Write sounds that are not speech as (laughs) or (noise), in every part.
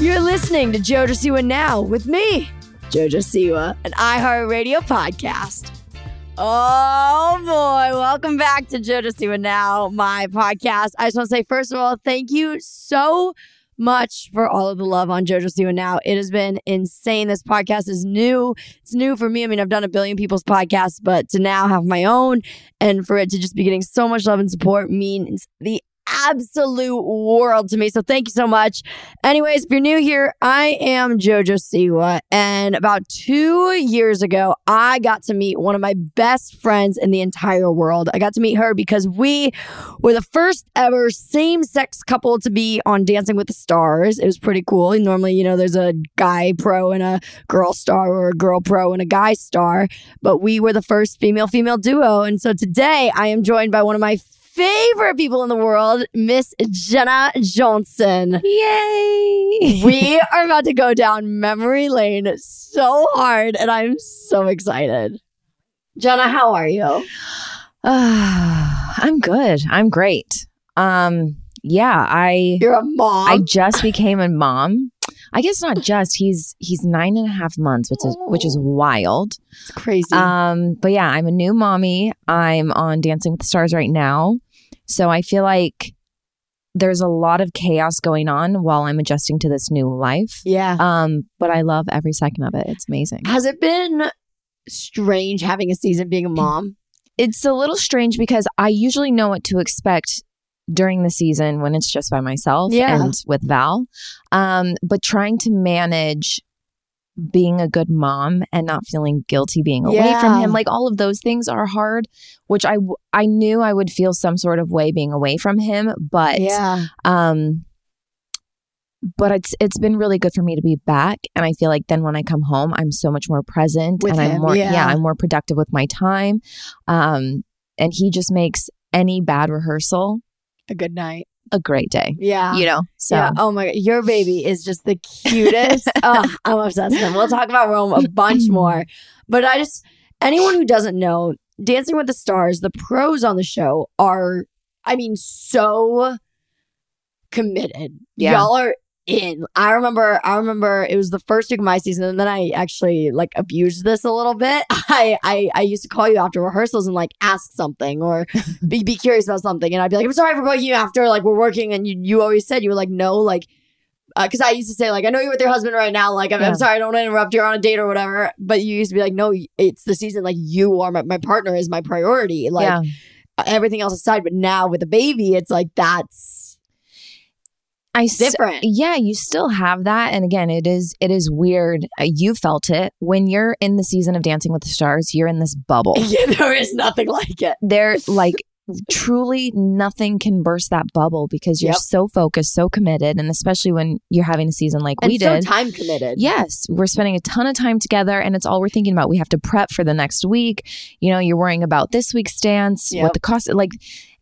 You're listening to Jojo Siwa Now with me, Jojo Siwa, an iHeartRadio podcast. Oh boy, welcome back to Jojo Siwa Now, my podcast. I just want to say, first of all, thank you so much for all of the love on Jojo Siwa Now. It has been insane. This podcast is new. It's new for me. I mean, I've done a billion people's podcasts, but to now have my own and for it to just be getting so much love and support means the absolute world to me. So thank you so much. Anyways, if you're new here, I am Jojo Siwa. And about two years ago, I got to meet one of my best friends in the entire world. I got to meet her because we were the first ever same sex couple to be on Dancing with the Stars. It was pretty cool. Normally, you know, there's a guy pro and a girl star or a girl pro and a guy star, but we were the first female female duo. And so today I am joined by one of my favorite people in the world, Miss Jenna Johnson. Yay! We (laughs) are about to go down memory lane so hard, and I'm so excited. Jenna, how are you? Ah, (sighs) I'm good. I'm great. Um, yeah, I You're a mom. I just became a mom. I guess not just. He's he's nine and a half months, which is which is wild. it's crazy. Um, but yeah, I'm a new mommy. I'm on Dancing with the Stars right now, so I feel like there's a lot of chaos going on while I'm adjusting to this new life. yeah. Um, but I love every second of it. It's amazing. Has it been strange having a season being a mom? it's a little strange because I usually know what to expect during the season when it's just by myself Yeah. and with Val. Um, but trying to manage being a good mom and not feeling guilty being away Yeah. from him, like all of those things are hard, which i i knew I would feel some sort of way being away from him, but yeah. um but it's it's been really good for me to be back and I feel like then when I come home I'm so much more present With and I'm him, more yeah. I'm more productive with my time. Um and he just makes any bad rehearsal A good night. A great day. Yeah. You know. So yeah. Oh my god, your baby is just the cutest. (laughs) oh, I'm obsessed with him. We'll talk about Rome a bunch (laughs) more. But I just anyone who doesn't know, Dancing with the Stars, the pros on the show are, I mean, so committed. Yeah. Y'all are in. I remember I remember it was the first week of my season, and then I actually like abused this a little bit. (laughs) I I, I used to call you after rehearsals and like ask something or (laughs) be, be curious about something, and I'd be like, I'm sorry for bugging you after like we're working, and you you always said you were like no like uh, because I used to say like I know you're with your husband right now, like I'm, Yeah. I'm sorry I don't want to interrupt you're on a date or whatever, but you used to be like no it's the season like you are my, my partner is my priority like yeah. everything else aside, but now with a baby it's like that's I different. yeah, you still have that and again it is it is weird. Uh, you felt it when you're in the season of Dancing with the Stars, you're in this bubble. (laughs) yeah, there is nothing like it. there (laughs) like truly nothing can burst that bubble because you're Yep. so focused, so committed, and especially when you're having a season like And we so did. time committed. Yes, we're spending a ton of time together, and it's all we're thinking about. We have to prep for the next week. You know, you're worrying about this week's dance, Yep. what the cost, like,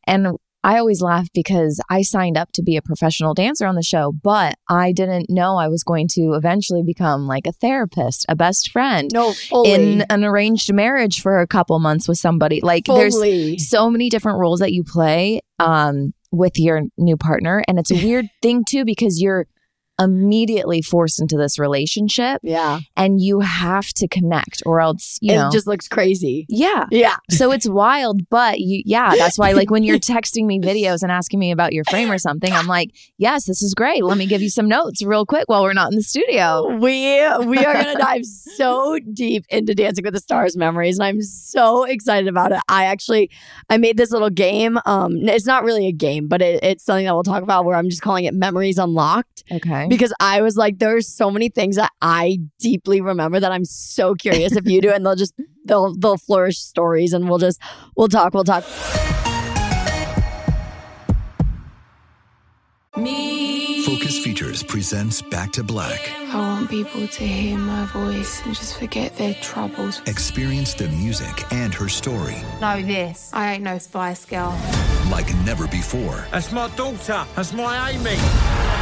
and I always laugh because I signed up to be a professional dancer on the show, but I didn't know I was going to eventually become like a therapist, a best friend. No, fully. In an arranged marriage for a couple months with somebody. Like fully. there's so many different roles that you play um, with your new partner. And it's a weird thing too, because you're immediately forced into this relationship yeah. and you have to connect or else, you it know. just looks crazy. yeah. Yeah. (laughs) So it's wild, but you, yeah, that's why, like, when you're texting me videos and asking me about your frame or something, I'm like, yes, this is great. Let me give you some notes real quick while we're not in the studio. We we are gonna dive so deep into Dancing with the Stars memories, and I'm so excited about it. I actually I made this little game. Um, it's not really a game, but it, it's something that we'll talk about. Where I'm just calling it Memories Unlocked Okay. Because I was like, there's so many things that I deeply remember that I'm so curious if you do, and they'll just they'll they'll flourish stories, and we'll just we'll talk, we'll talk. Focus Features presents Back to Black. I want people to hear my voice and just forget their troubles. Experience the music and her story Know this. I ain't no Spice Girl. like never before That's my daughter. That's my Amy.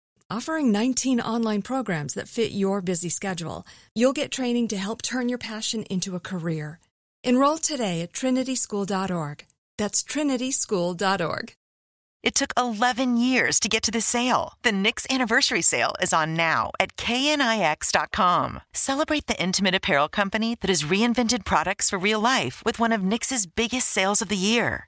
Offering 19 online programs that fit your busy schedule, you'll get training to help turn your passion into a career. Enroll today at trinityschool.org. That's trinityschool.org. It took 11 years to get to this sale. The Knix anniversary sale is on now at knix.com. Celebrate the intimate apparel company that has reinvented products for real life with one of Knix's biggest sales of the year.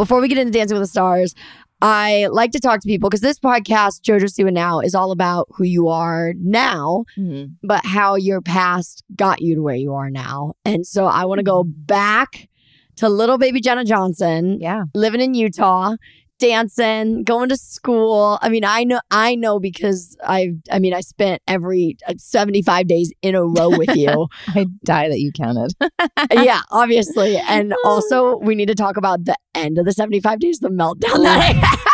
before we get into Dancing with the Stars, I like to talk to people because this podcast, JoJo Siwa Now, is all about who you are now, Mhm. but how your past got you to where you are now. And so I want to go back to little baby Jenna Johnson, Yeah. living in Utah, dancing, going to school. I mean, I know, I know because I, I mean, I spent every uh, 75 days in a row with you. (laughs) I die that you counted. (laughs) yeah, obviously. And also, we need to talk about the end of the 75 days, the meltdown that I had.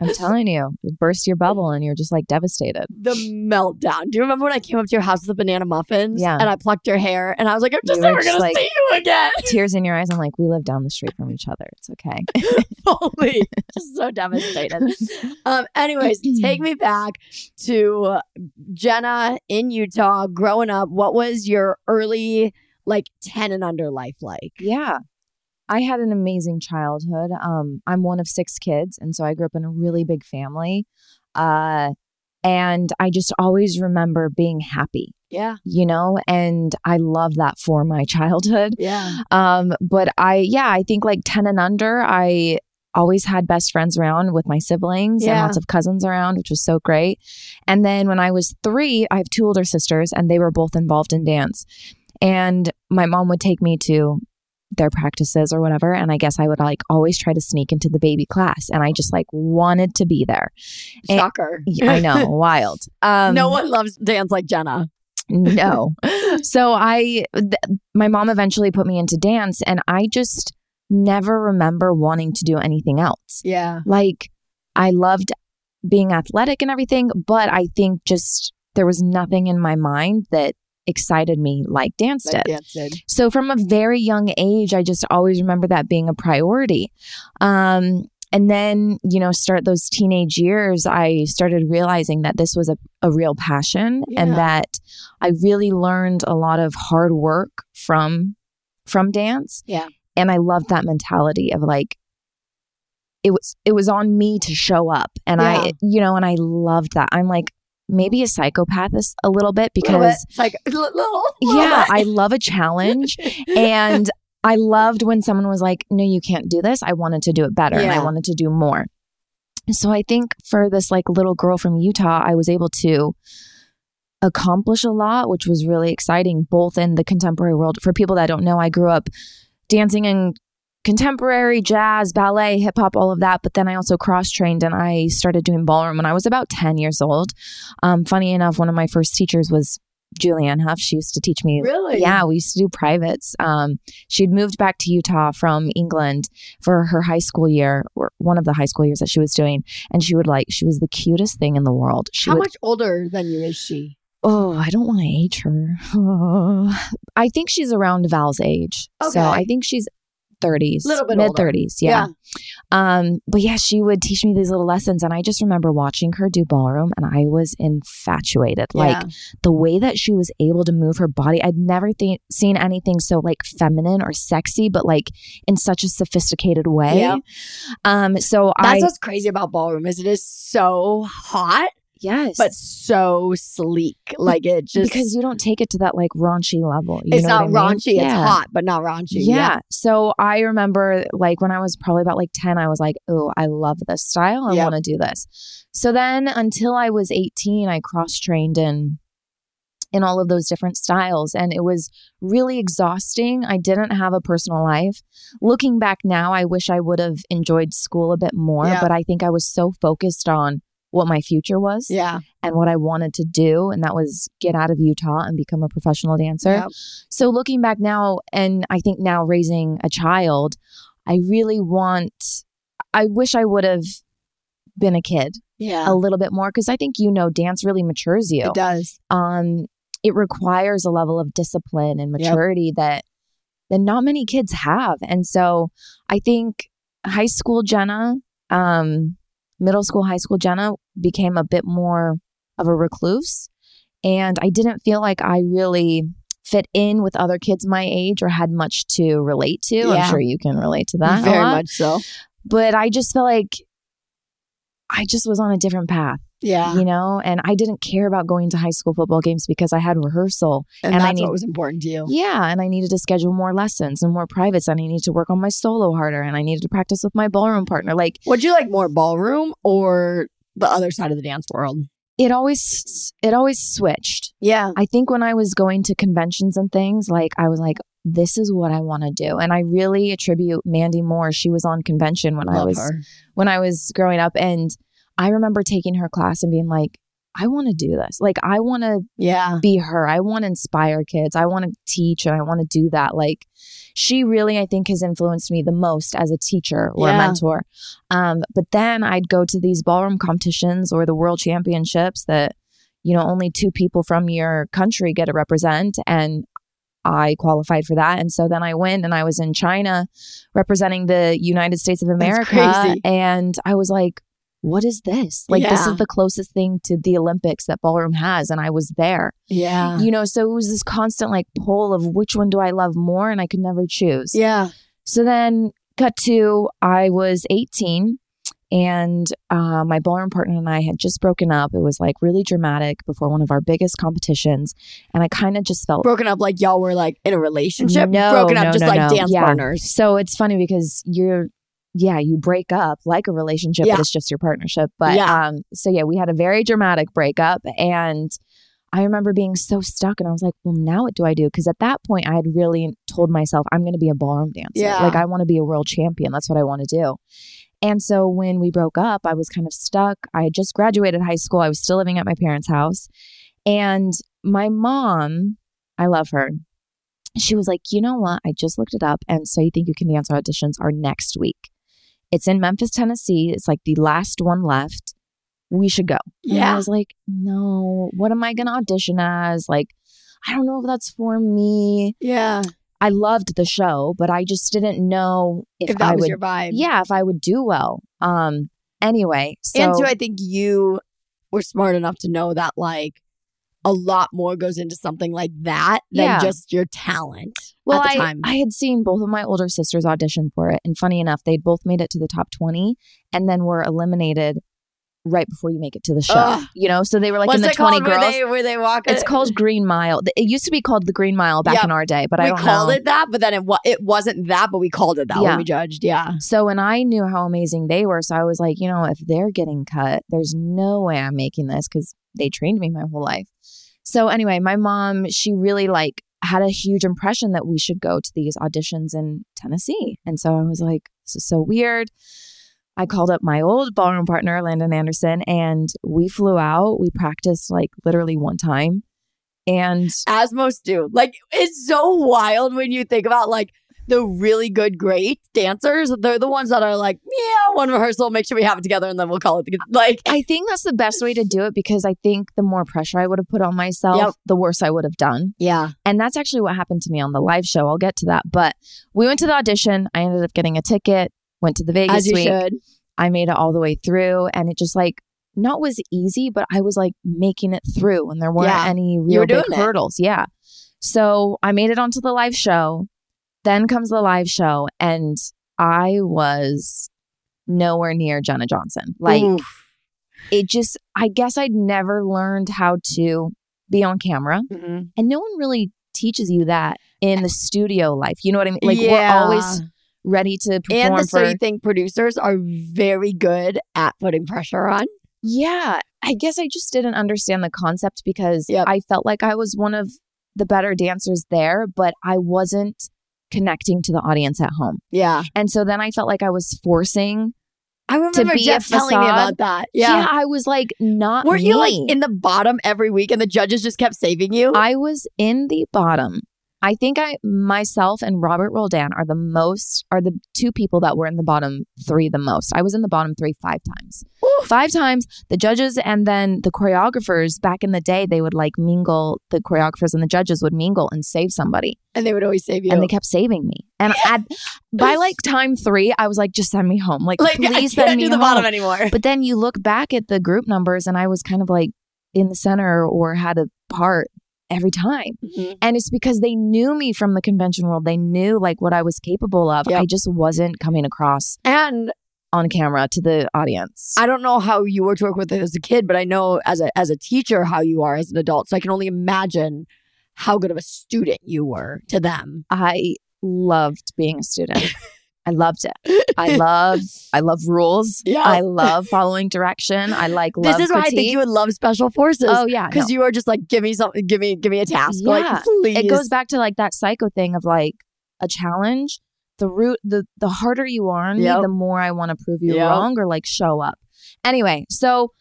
I'm telling you, it burst your bubble and you're just like devastated. The meltdown. Do you remember when I came up to your house with the banana muffins? Yeah. And I plucked your hair and I was like, I'm just You never going to like- see you again. (laughs) Tears in your eyes. I'm like, we live down the street from each other. It's okay. (laughs) Fully. just so devastated. (laughs) Um, anyways, take me (clears throat) back to Jenna in Utah growing up. What was your early, like 10 and under life like? Yeah. I had an amazing childhood. Um, I'm one of six kids, and so I grew up in a really big family. Uh, and I just always remember being happy, Yeah. you know, and I love that for my (laughs) childhood. Yeah. Um, but I, yeah, I think like 10 and under, I always had best friends around with my siblings and Yeah. lots of cousins around, which was so great. And then when I was three, I have two older sisters and they were both involved in dance. And my mom would take me to their practices or whatever. And I guess I would like always try to sneak into the baby class. And I just like wanted to be there. And- Shocker. (laughs) I know, wild. Um, no one loves dance like Jenna. no. (laughs) So I, th- my mom eventually put me into dance, and I just never remember wanting to do anything else. Yeah. Like, I loved being athletic and everything, but I think just there was nothing in my mind that excited me like dance Like did. dance did. So from a very young age, I just always remember that being a priority. Um, and then, you know, start those teenage years, I started realizing that this was a, a real passion Yeah. and that I really learned a lot of hard work from from dance. Yeah. And I loved that mentality of like it was it was on me to show up. And Yeah. I you know, and I loved that. I'm like maybe a psychopath is a little bit because It's (laughs) like little, little yeah. I love a challenge. (laughs) and I loved when someone was like, no, you can't do this. I wanted to do it better and I wanted to do more. So I think for this like little girl from Utah, I was able to accomplish a lot, which was really exciting, both in the contemporary world. For people that don't know, I grew up dancing in contemporary jazz, ballet, hip hop, all of that. But then I also cross trained and I started doing ballroom when I was about 10 years old. Um, funny enough, one of my first teachers was Julianne Hough. She used to teach me Really? yeah, we used to do privates. Um, she'd moved back to Utah from England for her high school year, or one of the high school years that she was doing, and she would like she was the cutest thing in the world. She How would, much older than you is she? Oh, I don't want to age her. (laughs) I think she's around Val's age, Okay. so I think she's. 30s Little bit mid 30s yeah. um but yeah she would teach me these little lessons and i just remember watching her do ballroom and i was infatuated. Like the way that she was able to move her body i'd never th- seen anything so like feminine or sexy but like in such a sophisticated way. Yep. um so I That's i what's crazy about ballroom is it is so hot, yes but so sleek. Like it just because you don't take it to that like raunchy level you it's know not what I mean? raunchy. It's Yeah. hot, but not raunchy. Yeah. So I remember like when I was probably about like 10, I was like, oh, I love this style. I Yep. want to do this. So then until I was 18, I cross trained in in all of those different styles and it was really exhausting. I didn't have a personal life. Looking back now, I wish I would have enjoyed school a bit more, Yeah. but I think I was so focused on what my future was Yeah. and what I wanted to do and that was get out of Utah and become a professional dancer. Yep. So looking back now, and I think now raising a child, I really want, I wish I would have been a kid Yeah. a little bit more because I think, you know, dance really matures you. It does. Um, it requires a level of discipline and maturity that, that not many kids have. And so I think high school Jenna, um, middle school, high school Jenna became a bit more of a recluse. And I didn't feel like I really fit in with other kids my age or had much to relate to. Yeah. I'm sure you can relate to that. Very much so. But I just felt like I just was on a different path, Yeah. you know, and I didn't care about going to high school football games because I had rehearsal. and, and I that's need- what was important to you. Yeah, and I needed to schedule more lessons and more privates, and I needed to work on my solo harder, and I needed to practice with my ballroom partner. Like Would you like more ballroom or the other side of the dance world? it always, it always switched. Yeah. I think when I was going to conventions and things, like I was like, this is what I want to do, and I really attribute Mandy Moore. She was on convention when I was her. when I was growing up, and I remember taking her class and being like, I want to do this. Like I want to Yeah. be her. I want to inspire kids. I want to teach and I want to do that. Like she really, I think, has influenced me the most as a teacher or a mentor. Um, but then I'd go to these ballroom competitions or the world championships that, you know, only two people from your country get to represent. And I qualified for that. And so then I went and I was in China representing the United States of America. crazy. And I was like, what is this? Like, this is the closest thing to the Olympics that ballroom has. And I was there Yeah. you know so it was this constant like pull of which one do i love more and i could never choose Yeah. so then cut to i was 18 and uh, my ballroom partner and i had just broken up it was like really dramatic before one of our biggest competitions and i kind of just felt Broken up like y'all were like in a relationship. No, Broken up no, just no, like dance Yeah. partners. so it's funny because you're yeah you break up like a relationship Yeah. but it's just your partnership but Yeah. um so yeah we had a very dramatic breakup and i remember being so stuck and i was like well now what do i do because at that point i had really told myself i'm going to be a ballroom dancer Yeah. like i want to be a world champion that's what i want to do and so when we broke up i was kind of stuck i had just graduated high school i was still living at my parents house and my mom i love her she was like, you know what? I just looked it up, and So You Think You Can Dance auditions are next week. It's in Memphis, Tennessee. It's like the last one left. We should go. And I was like, no, what am I going to audition as? Like, I don't know if that's for me. Yeah. I loved the show, but I just didn't know if, If, that I was would your vibe. yeah, if I would do well. Um anyway, so and two, I think you were smart enough to know that like a lot more goes into something like that than Yeah. just your talent well, I, time. I had seen both of my older sisters audition for it, and funny enough, they'd both made it to the top twenty, and then were eliminated right before you make it to the show. Ugh. You know, so they were like What's in the twenty called where girls. they, where they walk? it's called Green Mile. It used to be called the Green Mile back Yep. in our day, but I we don't called know. it that, but then it wa- it wasn't that, but we called it that Yeah. when we judged. Yeah. So when I knew how amazing they were, so I was like, you know, if they're getting cut, there's no way I'm making this because they trained me my whole life. So anyway, my mom, she really like had a huge impression that we should go to these auditions in Tennessee, and so I was like, this is so weird. I called up my old ballroom partner, Landon Anderson, and we flew out. We practiced like literally one time. And As most do. Like it's so wild when you think about like the really good, great dancers. They're the ones that are like, yeah, one rehearsal, make sure we have it together, and then we'll call it. (laughs) Like, I think that's the best way to do it because I think the more pressure I would have put on myself, Yep. the worse I would have done. yeah, And that's actually what happened to me on the live show. I'll get to that. But we went to the audition. I ended up getting a ticket, went to the Vegas as you week. should. I made it all the way through. And it just like, not was easy, but I was like making it through and there weren't Yeah. any real big it. hurdles. Yeah. So I made it onto the live show. Then comes the live show. And I was nowhere near Jenna Johnson. Like, Oof. it just, I guess I'd never learned how to be on camera. Mhm. And no one really teaches you that in the studio life. You know what I mean? Like we're always ready to perform and the for. so you think producers are very good at putting pressure on. yeah, I guess I just didn't understand the concept because Yep. I felt like I was one of the better dancers there, but I wasn't connecting to the audience at home. Yeah, And so then I felt like I was forcing. I remember be Jeff telling me about that. Yeah, I was like not. weren't you like in the bottom every week, and the judges just kept saving you? I was in the bottom. I think I myself and Robert Roldan are the most are the two people that were in the bottom three the most. I was in the bottom three five times. Five times. The judges and then the choreographers back in the day they would like mingle the choreographers and the judges would mingle and save somebody. and they would always save you. And they kept saving me. And at, by like time three, I was like, just send me home. Like, like (laughs) please send me do the home. bottom anymore. But then you look back at the group numbers, and I was kind of like in the center or had a part every time. Mhm. And it's because they knew me from the convention world. They knew like what I was capable of. Yep. I just wasn't coming across And on camera to the audience. I don't know how you were to work with it as a kid, but I know as a as a teacher how you are as an adult. So I can only imagine how good of a student you were to them. I loved being a student. (laughs) I loved it. I (laughs) love I love rules. Yeah. I love following direction. I like This is why I think you would love special forces. Oh yeah. because no. you are just like, give me something, give me, give me a task. Yeah. Like, please. it goes back to like that psycho thing of like a challenge. The root the the harder you are on Yep. me, the more I want to prove you Yep. wrong or like show up. Anyway, so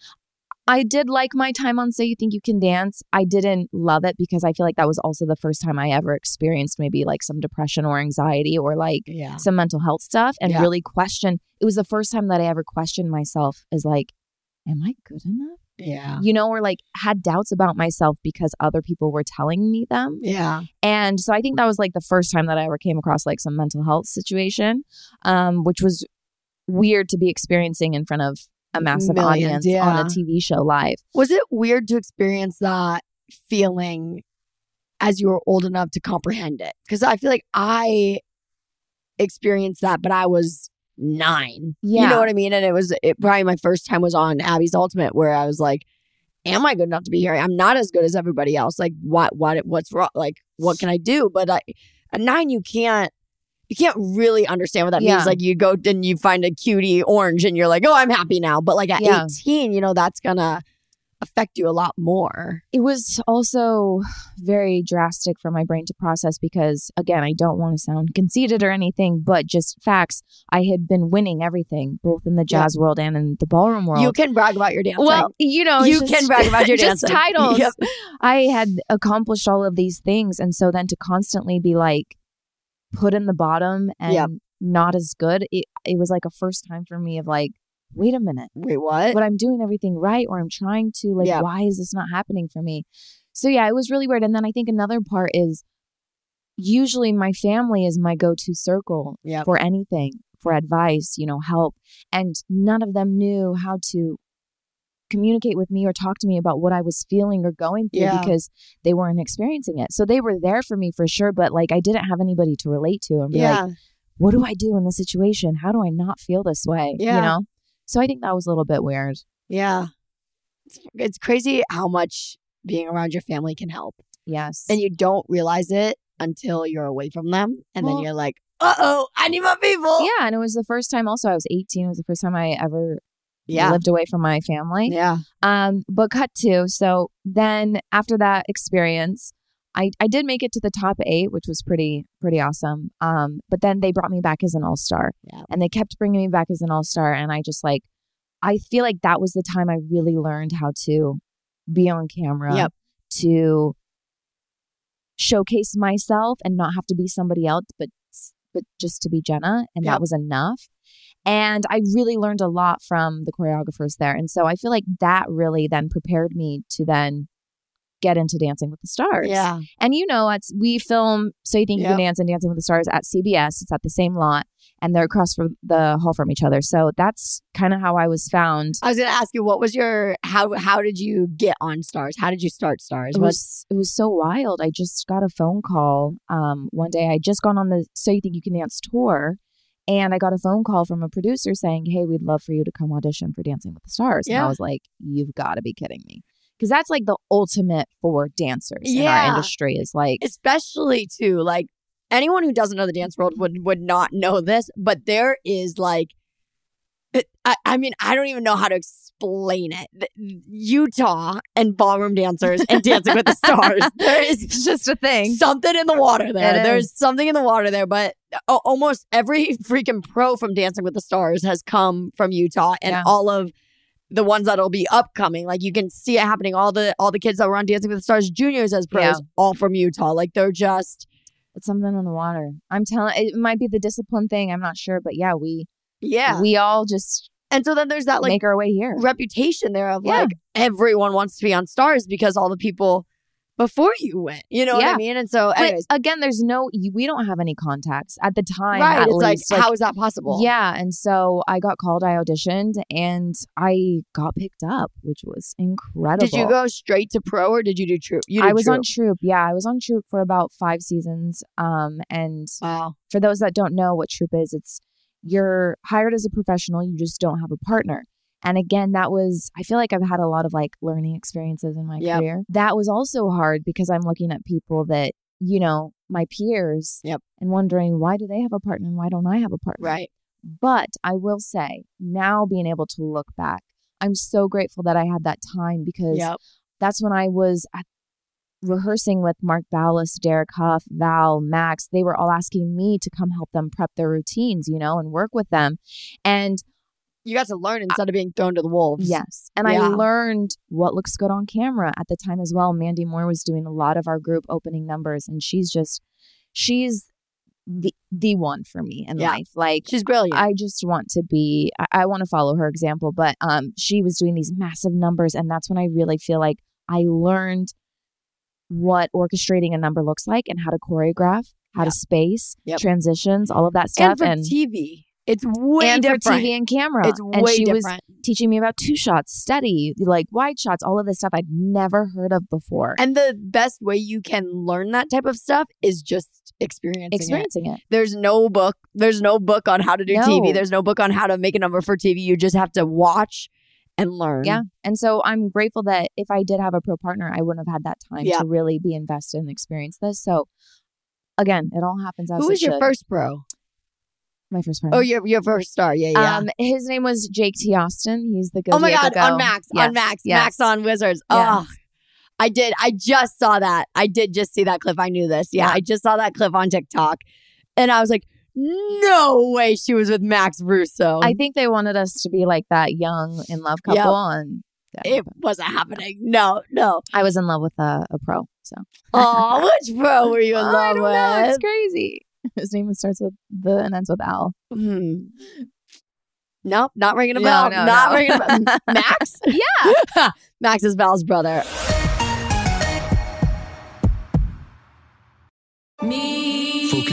I did like my time on So You Think You Can Dance. I didn't love it because I feel like that was also the first time I ever experienced maybe like some depression or anxiety or like Yeah. some mental health stuff and Yeah. really question. It was the first time that I ever questioned myself as like, am I good enough? Yeah. You know, or like had doubts about myself because other people were telling me them. Yeah. And so I think that was like the first time that I ever came across like some mental health situation, um, which was weird to be experiencing in front of a massive Millions, audience on a TV show live. Was it weird to experience that feeling as you were old enough to comprehend it? Because I feel like I experienced that, but I was nine. Yeah. You know what I mean? And it was it, probably my first time was on Abby's Ultimate, where I was like, "Am I good enough to be here? I'm not as good as everybody else. Like, what? What? What's wrong? Like, what can I do?" But I, at nine, you can't. You can't really understand what that Yeah. means. Like you go and you find a cutie orange and you're like, oh, I'm happy now. But like at Yeah. 18, you know, that's gonna affect you a lot more. It was also very drastic for my brain to process because, again, I don't want to sound conceited or anything, but just facts. I had been winning everything, both in the Yeah. jazz world and in the ballroom world. You can brag about your dancing. Well, you know, You it's can brag about your dance. (laughs) just titles. Yep. I had accomplished all of these things, and so then to constantly be like put in the bottom and Yep. not as good, it it was like a first time for me of like, wait a minute, Wait, what? but I'm doing everything right, or I'm trying to like, Yeah. why is this not happening for me? So yeah, it was really weird. And then I think another part is usually my family is my go-to circle Yep. for anything, for advice, you know, help. And none of them knew how to communicate with me or talk to me about what I was feeling or going through Yeah. because they weren't experiencing it. So they were there for me for sure, but like I didn't have anybody to relate to and be like, what do I do in this situation? How do I not feel this way? Yeah. You know? So I think that was a little bit weird. yeah. It's, it's crazy how much being around your family can help. Yes. And you don't realize it until you're away from them. And Well- then you're like, uh oh, I need my people. yeah. And it was the first time also, I was 18. It was the first time I ever Yeah. lived away from my family. Yeah. Um, but cut to so then after that experience, I I did make it to the top eight, which was pretty pretty awesome. Um, but then they brought me back as an all star, Yeah. and they kept bringing me back as an all star, and I just like I feel like that was the time I really learned how to be on camera, Yep. to showcase myself and not have to be somebody else, but but just to be Jenna, and Yep. that was enough. And I really learned a lot from the choreographers there. And so I feel like that really then prepared me to then get into Dancing with the Stars. Yeah. And you know, it's we film So You Think You Can Dance and Dancing with the Stars at CBS. It's at the same lot and they're across from the hall from each other. So that's kind of how I was found. I was gonna ask you, what was your how how did you get on stars? How did you start stars? It What- was it was so wild. I just got a phone call um, one day. I just gone on the So You Think You Can Dance tour, and I got a phone call from a producer saying, "Hey, we'd love for you to come audition for Dancing with the Stars." And Yeah. I was like, "You've got to be kidding me," because that's like the ultimate for dancers in our industry. Is like, especially too like anyone who doesn't know the dance world would would not know this but there is like Uh, I, I mean i don't even know how to explain it utah and ballroom dancers and dancing with the stars (laughs) there is it's (laughs) just a thing. something in the water there It there's is. something in the water there but uh, almost every freaking pro from dancing with the stars has come from utah and Yeah. all of the ones that'll be upcoming like you can see it happening all the all the kids that were on dancing with the stars juniors as pros Yeah. all from utah like they're just It's something in the water. I'm telling. It might be the discipline thing. I'm not sure, but yeah, we yeah we all just And so then there's that like make our way here. reputation there of Yeah. like everyone wants to be on stars because all the people before you went. You know what I mean? And so But anyways, again, there's no. We don't have any contacts at the time. right. It's like, least. how is that possible? Yeah, and so I got called. I auditioned, and I got picked up, which was incredible. Did you go straight to pro or did you do troupe? You did I was on Troupe. Troupe. Yeah, I was on Troupe for about five seasons. Um, and Wow. for those that don't know what Troupe is, it's you're hired as a professional. You just don't have a partner. And again, that was, I feel like I've had a lot of like learning experiences in my Yep. career. That was also hard because I'm looking at people that, you know, my peers Yep. and wondering why do they have a partner and why don't I have a partner? Right. But I will say, now being able to look back, I'm so grateful that I had that time because Yep. that's when I was at rehearsing with Mark Ballas, Derek Hough, Val, Max. They were all asking me to come help them prep their routines, you know, and work with them. And You got to learn instead of being thrown to the wolves. yes, and I learned what looks good on camera at the time as well. Mandy Moore was doing a lot of our group opening numbers, and she's just, she's the the one for me in Yeah. life. Like She's brilliant. I just want to be I, I want to follow her example, but um she was doing these massive numbers and that's when I really feel like I learned what orchestrating a number looks like and how to choreograph, how to space, Yep. transitions, all of that and stuff and TV. It's way and different. for TV and camera. It's and way she was different. teaching me about two shots, steady, like wide shots, all of this stuff I'd never heard of before. And the best way you can learn that type of stuff is just experiencing it. it. There's no book. There's no book on how to do No. TV. There's no book on how to make a number for TV. You just have to watch and learn. Yeah. And so I'm grateful that if I did have a pro partner, I wouldn't have had that time Yeah. to really be invested and experience this. So again, it all happens as Who was your should. first pro? My first pro. Oh, your your first star. Yeah, yeah. Um, his name was Jake T. Austin. He's the good. oh my god, Go. on Max, Yes, on Max, yes. Max on Wizards. Yes. Oh, I did. I just saw that. I did just see that clip. I knew this. Yeah, Yeah. I just saw that clip on TikTok, and I was like, no way, she was with Max Russo. I think they wanted us to be like that young in love couple, Yep. and yeah. it wasn't happening. No, no. I was in love with a, a pro. So Oh, which pro (laughs) were you in I love don't know. with? It's crazy. (laughs) His name starts with the and ends with Al. Hmm. Nope, not ringing a No, bell. no, not no. ringing a bell. (laughs) Max? Yeah. Max is Val's brother. Me.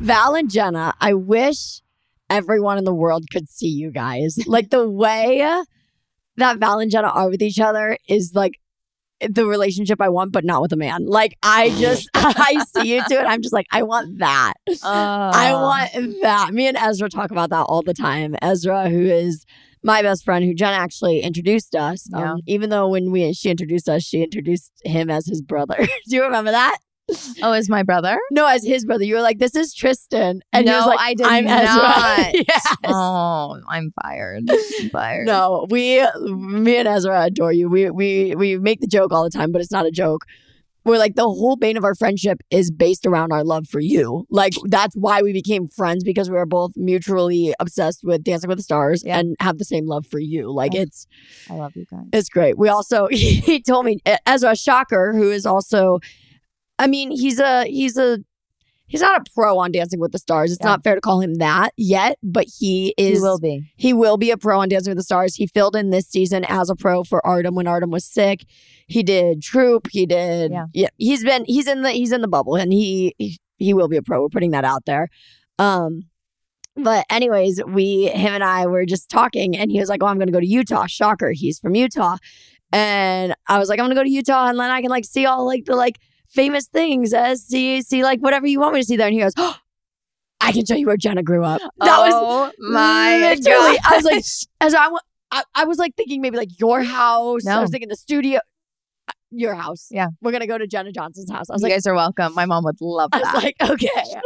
Val and Jenna, I wish everyone in the world could see you guys. (laughs) Like the way that Val and Jenna are with each other is like the relationship I want, but not with a man. Like I just (laughs) I see you two and I'm just like, I want that. I want that. Me and Ezra talk about that all the time. Ezra, who is my best friend, who Jenna actually introduced us. Yeah. Um, even though when we she introduced us, she introduced him as his brother. (laughs) Do you remember that? Oh, is my brother? No, as his brother. You were like, "This is Tristan," and he no, was like, I did I'm not. Ezra. (laughs) yes. Oh, I'm fired. I'm fired. No, we, me and Ezra adore you. We we we make the joke all the time, but it's not a joke. We're like the whole bane of our friendship is based around our love for you. Like that's why we became friends because we were both mutually obsessed with Dancing with the Stars Yeah. and have the same love for you. Like Yeah. it's I love you guys. it's great. We also (laughs) he told me Ezra Shocker, who is also, I mean, he's a he's a he's not a pro on Dancing with the Stars. It's Yeah. not fair to call him that yet, but he is. He will be. He will be a pro on Dancing with the Stars. He filled in this season as a pro for Artem when Artem was sick. He did Troupe. He did. Yeah. He's been. He's in the. He's in the bubble, and he he, he will be a pro. We're putting that out there. Um. But anyways, we him and I were just talking, and he was like, "Oh, I'm going to go to Utah." Shocker, he's from Utah, and I was like, "I'm going to go to Utah, and then I can like see all like the like famous things, see like whatever you want me to see there." And he goes, oh, "I can show you where Jenna grew up." That was oh my literally. I was like, as I, I, I was like thinking maybe like your house. I was thinking the studio, uh, your house. Yeah. we're gonna go to Jenna Johnson's house. I was you like, guys are welcome. My mom would love I that. was like, okay. She's like,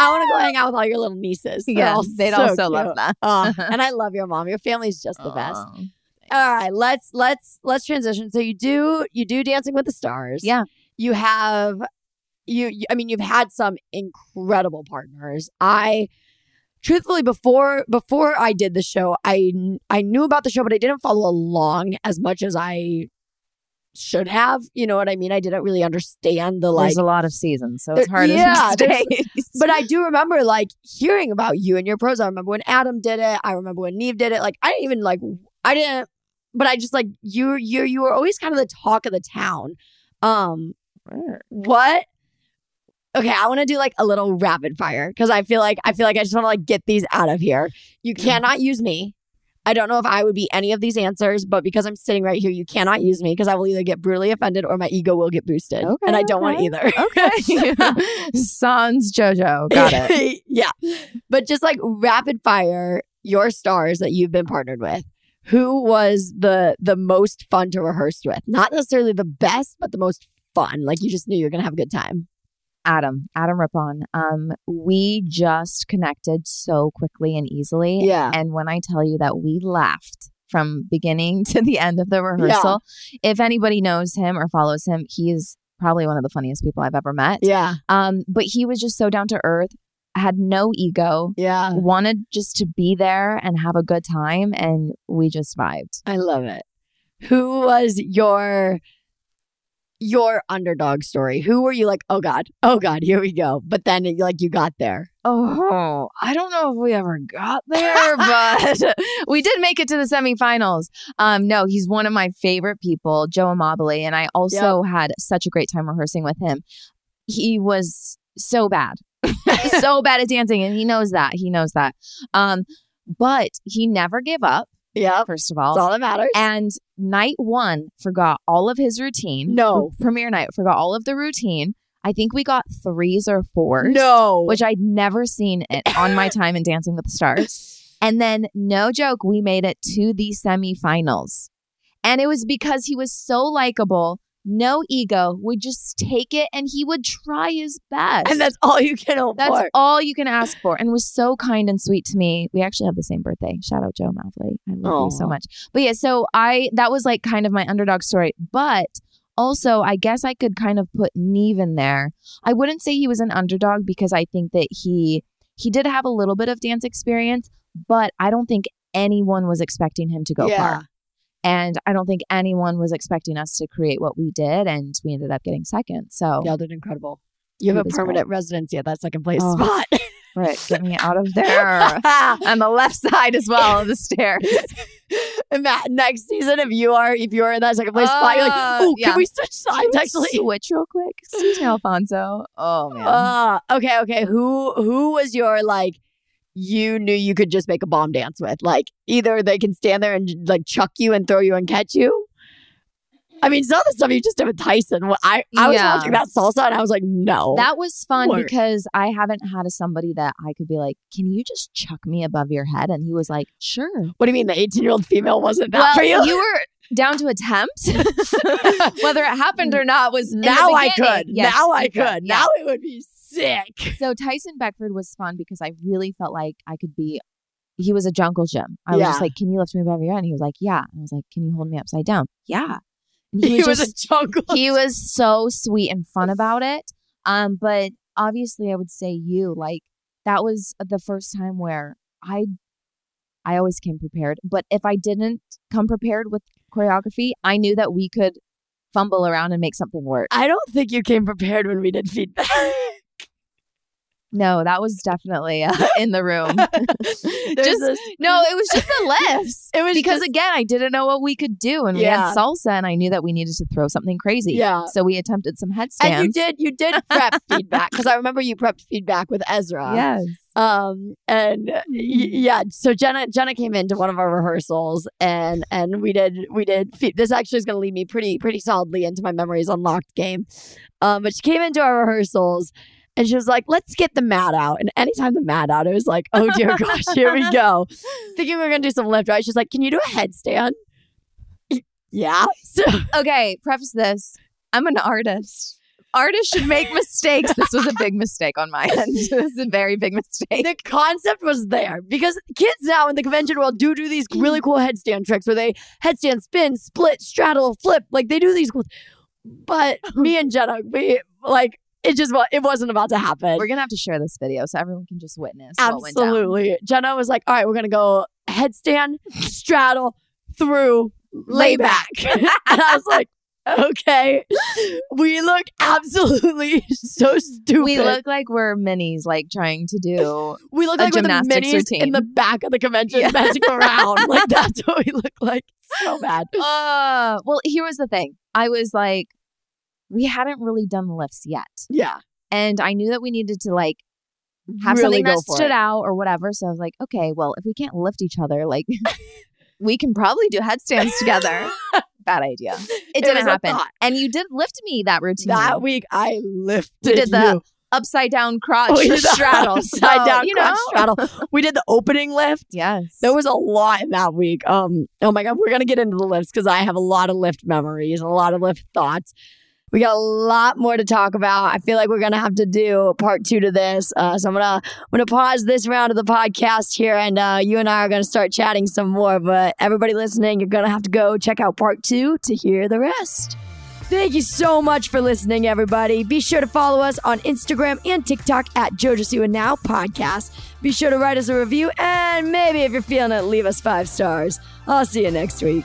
I want to go hang out with all your little nieces. They're yeah, they'd so also cute. love that. Uh, (laughs) and I love your mom. Your family's just the best. All right, let's let's let's transition. So you do you do Dancing with the Stars. Yeah. You have you, you I mean you've had some incredible partners. I truthfully before before I did the show, I I knew about the show but I didn't follow along as much as I should have. You know what I mean? I didn't really understand the like There's a lot of seasons, so it's hard yeah, (laughs) to (laughs) but I do remember like hearing about you and your pros. I remember when Adam did it. I remember when Nev did it. Like I didn't even like I didn't but I just like you you you were always kind of the talk of the town. Um what Okay, I want to do like a little rapid fire because I feel like I feel like I just want to like get these out of here. You cannot use me. I don't know if I would be any of these answers, but because I'm sitting right here, you cannot use me because I will either get brutally offended or my ego will get boosted. Okay, and I don't want either. okay. (laughs) Sans JoJo. Got it. (laughs) yeah. But just like rapid fire your stars that you've been partnered with. Who was the the most fun to rehearse with? Not necessarily the best, but the most fun? Like you just knew you were gonna have a good time. Adam, Adam Rippon. Um, we just connected so quickly and easily. Yeah. And when I tell you that we laughed from beginning (laughs) to the end of the rehearsal, if anybody knows him or follows him, he is probably one of the funniest people I've ever met. Yeah. Um, but he was just so down to earth, had no ego, Yeah. wanted just to be there and have a good time, and we just vibed. I love it. Who was your your underdog story? Who were you like, oh God, oh God, here we go. But then like you got there. Oh, I don't know if we ever got there, (laughs) but (laughs) we did make it to the semifinals. Um, no, he's one of my favorite people, Joe Amabile, and I also had such a great time rehearsing with him. He was so bad, so (laughs) bad at dancing, and he knows that. He knows that. Um, but he never gave up. Yeah. First of That's all, all that matters. and night one forgot all of his routine. No. premiere night forgot all of the routine. I think we got threes or fours no. which I'd never seen it on my (coughs) time in Dancing with the Stars. And then, no joke, we made it to the semifinals. And it was because he was so likable, no ego, would just take it and he would try his best. and that's all you can hope That's for. all you can ask for, and was so kind and sweet to me. We actually have the same birthday. Shout out Joe Mouthly. I love you so much. But yeah, so I that was like kind of my underdog story. But also, I guess I could kind of put Nev in there. I wouldn't say he was an underdog because I think that he he did have a little bit of dance experience, but I don't think anyone was expecting him to go Yeah. far. And I don't think anyone was expecting us to create what we did, and we ended up getting second. So Y'all did incredible. You have a permanent residency at that second place Oh. spot. (laughs) Right, get me out of there. (laughs) on the left side as well of the stairs. and (laughs) Matt, next season, if you are if you are in that second place spot, you're like, Uh, oh, yeah. can we switch sides? Actually, Switch real quick. Excuse me, Alfonso. Oh man. Uh, okay, okay. Who who was your like? You knew you could just make a bomb dance with. Like either they can stand there and like chuck you and throw you and catch you. I mean, some of the stuff you just did with Tyson. I I was Yeah. watching that salsa and I was like, no. that was fun Work. because I haven't had a somebody that I could be like, "Can you just chuck me above your head?" And he was like, "Sure." what do you mean the 18 year old female wasn't that well, for you? You were down to attempt. (laughs) (laughs) Whether it happened or not was now I could. Yes, now I could. Yeah. Now it would be sick. (laughs) So Tyson Beckford was fun because I really felt like I could be. He was a jungle gym. I was Yeah. just like, "Can you lift me above your head?" And he was like, "Yeah." And I was like, "Can you hold me upside down?" Yeah. And He, (laughs) was, just a jungle. he was so sweet and fun (laughs) about it. Um, but obviously, I would say you like that was the first time where I, I always came prepared. But if I didn't come prepared with choreography, I knew that we could fumble around and make something work. I don't think you came prepared when we did feedback. No, that was definitely uh, (laughs) in the room. (laughs) Just- this- no, it was just the lifts. (laughs) It was because just- again, I didn't know what we could do, and we Yeah. had salsa, and I knew that we needed to throw something crazy. Yeah. So we attempted some headstands. and you did you did prep feedback because I remember you prepped feedback with Ezra. Yes. Um and y- yeah, so Jenna Jenna came into one of our rehearsals and and we did we did fe- this actually is going to lead me pretty pretty solidly into my memories unlocked game. Um but she came into our rehearsals and she was like, "Let's get the mat out." And anytime the mat out, it was like, "Oh dear (laughs) gosh, here we go." (laughs) Thinking we are going to do some lift, right? She's like, "Can you do a headstand?" (laughs) yeah. So Okay, preface this. I'm an artist. Artists should make mistakes. This was a big mistake on my end. This is a very big mistake. the concept was there because kids now in the convention world do do these really cool headstand tricks where they headstand spin, split, straddle, flip. Like they do these cool. But me and Jenna, we like it just it wasn't about to happen. We're gonna have to share this video so everyone can just witness what went down. Absolutely. Jenna was like, "All right, we're gonna go headstand, straddle, through, lay back," (laughs) and I was like. Okay, we look absolutely (laughs) so stupid. We look like we're minis, like trying to do. (laughs) We look like we're the gymnastics minis routine. in the back of the convention Yeah. messing around. Like that's what we look like. So bad. Uh, well, here was the thing. I was like, we hadn't really done the lifts yet, Yeah. and I knew that we needed to like have really something that stood it. out or whatever. So I was like, okay, well, if we can't lift each other, like (laughs) we can probably do headstands together. (laughs) Bad idea. It, was didn't happen. And you did lift me that routine. That week I lifted we did the you. upside down crotch We did straddle. (laughs) upside So, down you crotch know? straddle. We did the opening lift. Yes. There was a lot in that week. Um, oh my god, we're gonna get into the lifts because I have a lot of lift memories and a lot of lift thoughts. We got a lot more to talk about. I feel like we're gonna have to do part two to this. Uh, so I'm gonna I'm gonna pause this round of the podcast here, and uh, you and I are gonna start chatting some more. But everybody listening, you're gonna have to go check out part two to hear the rest. Thank you so much for listening, everybody. Be sure to follow us on Instagram and TikTok at JoJo Now Podcast. Be sure to write us a review, and maybe if you're feeling it, leave us five stars. I'll see you next week.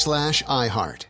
slash iHeart.